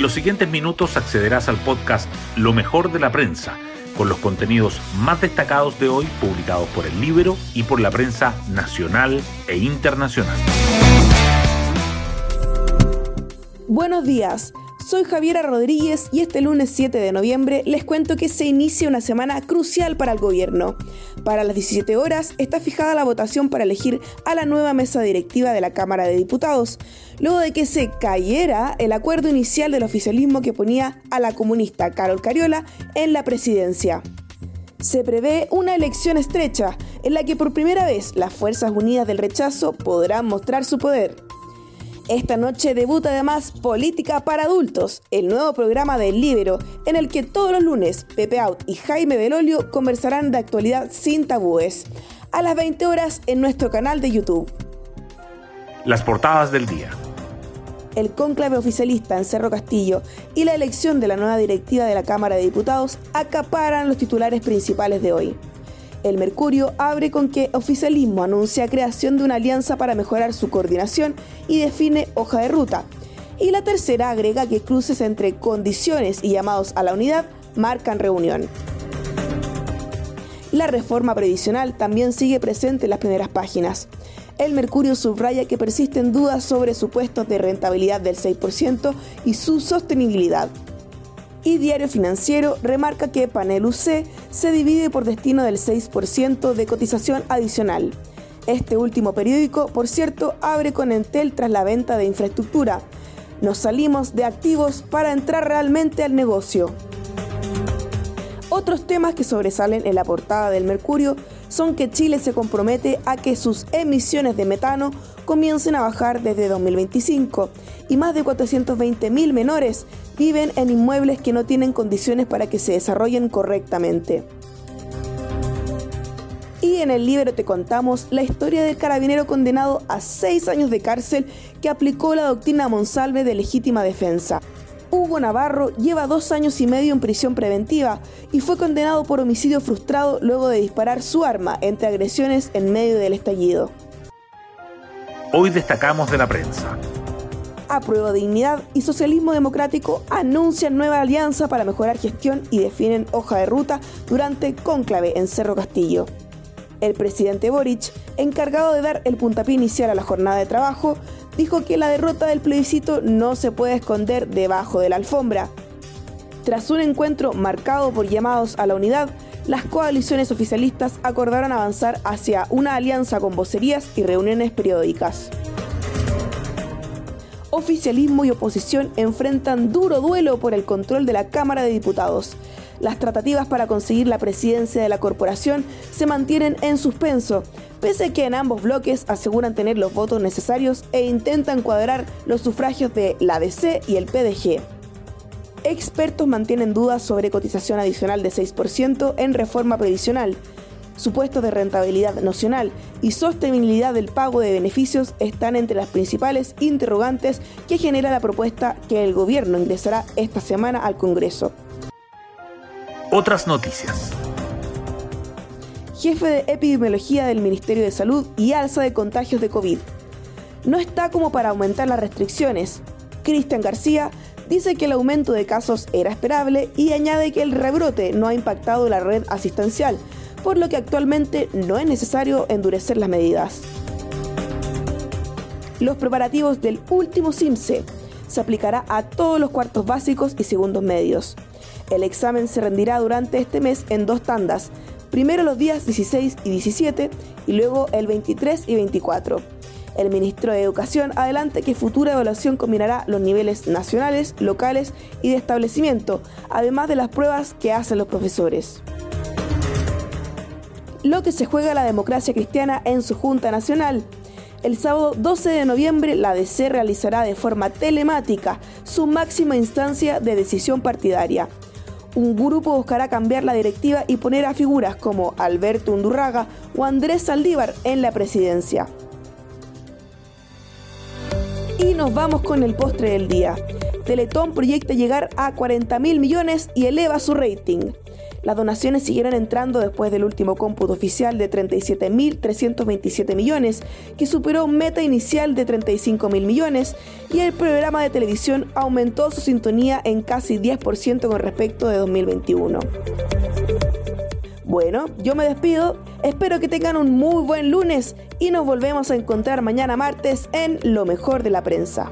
En los siguientes minutos accederás al podcast Lo mejor de la prensa, con los contenidos más destacados de hoy publicados por el libro y por la prensa nacional e internacional. Buenos días. Soy Javiera Rodríguez y este lunes 7 de noviembre les cuento que se inicia una semana crucial para el gobierno. Para las 17 horas está fijada la votación para elegir a la nueva mesa directiva de la Cámara de Diputados, luego de que se cayera el acuerdo inicial del oficialismo que ponía a la comunista Carol Cariola en la presidencia. Se prevé una elección estrecha en la que por primera vez las Fuerzas Unidas del Rechazo podrán mostrar su poder. Esta noche debuta además Política para Adultos, el nuevo programa del Libero, en el que todos los lunes Pepe Out y Jaime Belolio conversarán de actualidad sin tabúes, a las 20 horas en nuestro canal de YouTube. Las portadas del día. El cónclave oficialista en Cerro Castillo y la elección de la nueva directiva de la Cámara de Diputados acaparan los titulares principales de hoy. El Mercurio abre con que oficialismo anuncia creación de una alianza para mejorar su coordinación y define hoja de ruta. Y la tercera agrega que cruces entre condiciones y llamados a la unidad marcan reunión. La reforma previsional también sigue presente en las primeras páginas. El Mercurio subraya que persisten dudas sobre supuestos de rentabilidad del 6% y su sostenibilidad y Diario Financiero remarca que Panel UC se divide por destino del 6% de cotización adicional. Este último periódico, por cierto, abre con Entel tras la venta de infraestructura. Nos salimos de activos para entrar realmente al negocio. Otros temas que sobresalen en la portada del Mercurio son que Chile se compromete a que sus emisiones de metano comiencen a bajar desde 2025 y más de 420.000 menores viven en inmuebles que no tienen condiciones para que se desarrollen correctamente. Y en el libro te contamos la historia del carabinero condenado a seis años de cárcel que aplicó la doctrina Monsalve de legítima defensa. Hugo Navarro lleva dos años y medio en prisión preventiva y fue condenado por homicidio frustrado luego de disparar su arma entre agresiones en medio del estallido. Hoy destacamos de la prensa. Aprueba Dignidad y Socialismo Democrático anuncian nueva alianza para mejorar gestión y definen hoja de ruta durante cónclave en Cerro Castillo. El presidente Boric, encargado de dar el puntapié inicial a la jornada de trabajo, dijo que la derrota del plebiscito no se puede esconder debajo de la alfombra. Tras un encuentro marcado por llamados a la unidad, las coaliciones oficialistas acordaron avanzar hacia una alianza con vocerías y reuniones periódicas. Oficialismo y oposición enfrentan duro duelo por el control de la Cámara de Diputados. Las tratativas para conseguir la presidencia de la corporación se mantienen en suspenso, pese a que en ambos bloques aseguran tener los votos necesarios e intentan cuadrar los sufragios de la DC y el PDG. Expertos mantienen dudas sobre cotización adicional de 6% en reforma previsional. Supuestos de rentabilidad nacional y sostenibilidad del pago de beneficios están entre las principales interrogantes que genera la propuesta que el gobierno ingresará esta semana al Congreso. Otras noticias. Jefe de epidemiología del Ministerio de Salud y alza de contagios de COVID. No está como para aumentar las restricciones. Cristian García dice que el aumento de casos era esperable y añade que el rebrote no ha impactado la red asistencial, por lo que actualmente no es necesario endurecer las medidas. Los preparativos del último CIMSE se aplicará a todos los cuartos básicos y segundos medios. El examen se rendirá durante este mes en dos tandas, primero los días 16 y 17 y luego el 23 y 24. El ministro de Educación adelanta que futura evaluación combinará los niveles nacionales, locales y de establecimiento, además de las pruebas que hacen los profesores. Lo que se juega la democracia cristiana en su Junta Nacional. El sábado 12 de noviembre la DC realizará de forma telemática su máxima instancia de decisión partidaria un grupo buscará cambiar la directiva y poner a figuras como Alberto Undurraga o Andrés Saldívar en la presidencia. Y nos vamos con el postre del día. Teletón proyecta llegar a 40 mil millones y eleva su rating. Las donaciones siguieron entrando después del último cómputo oficial de 37.327 millones, que superó meta inicial de 35.000 millones, y el programa de televisión aumentó su sintonía en casi 10% con respecto de 2021. Bueno, yo me despido, espero que tengan un muy buen lunes y nos volvemos a encontrar mañana martes en Lo mejor de la prensa.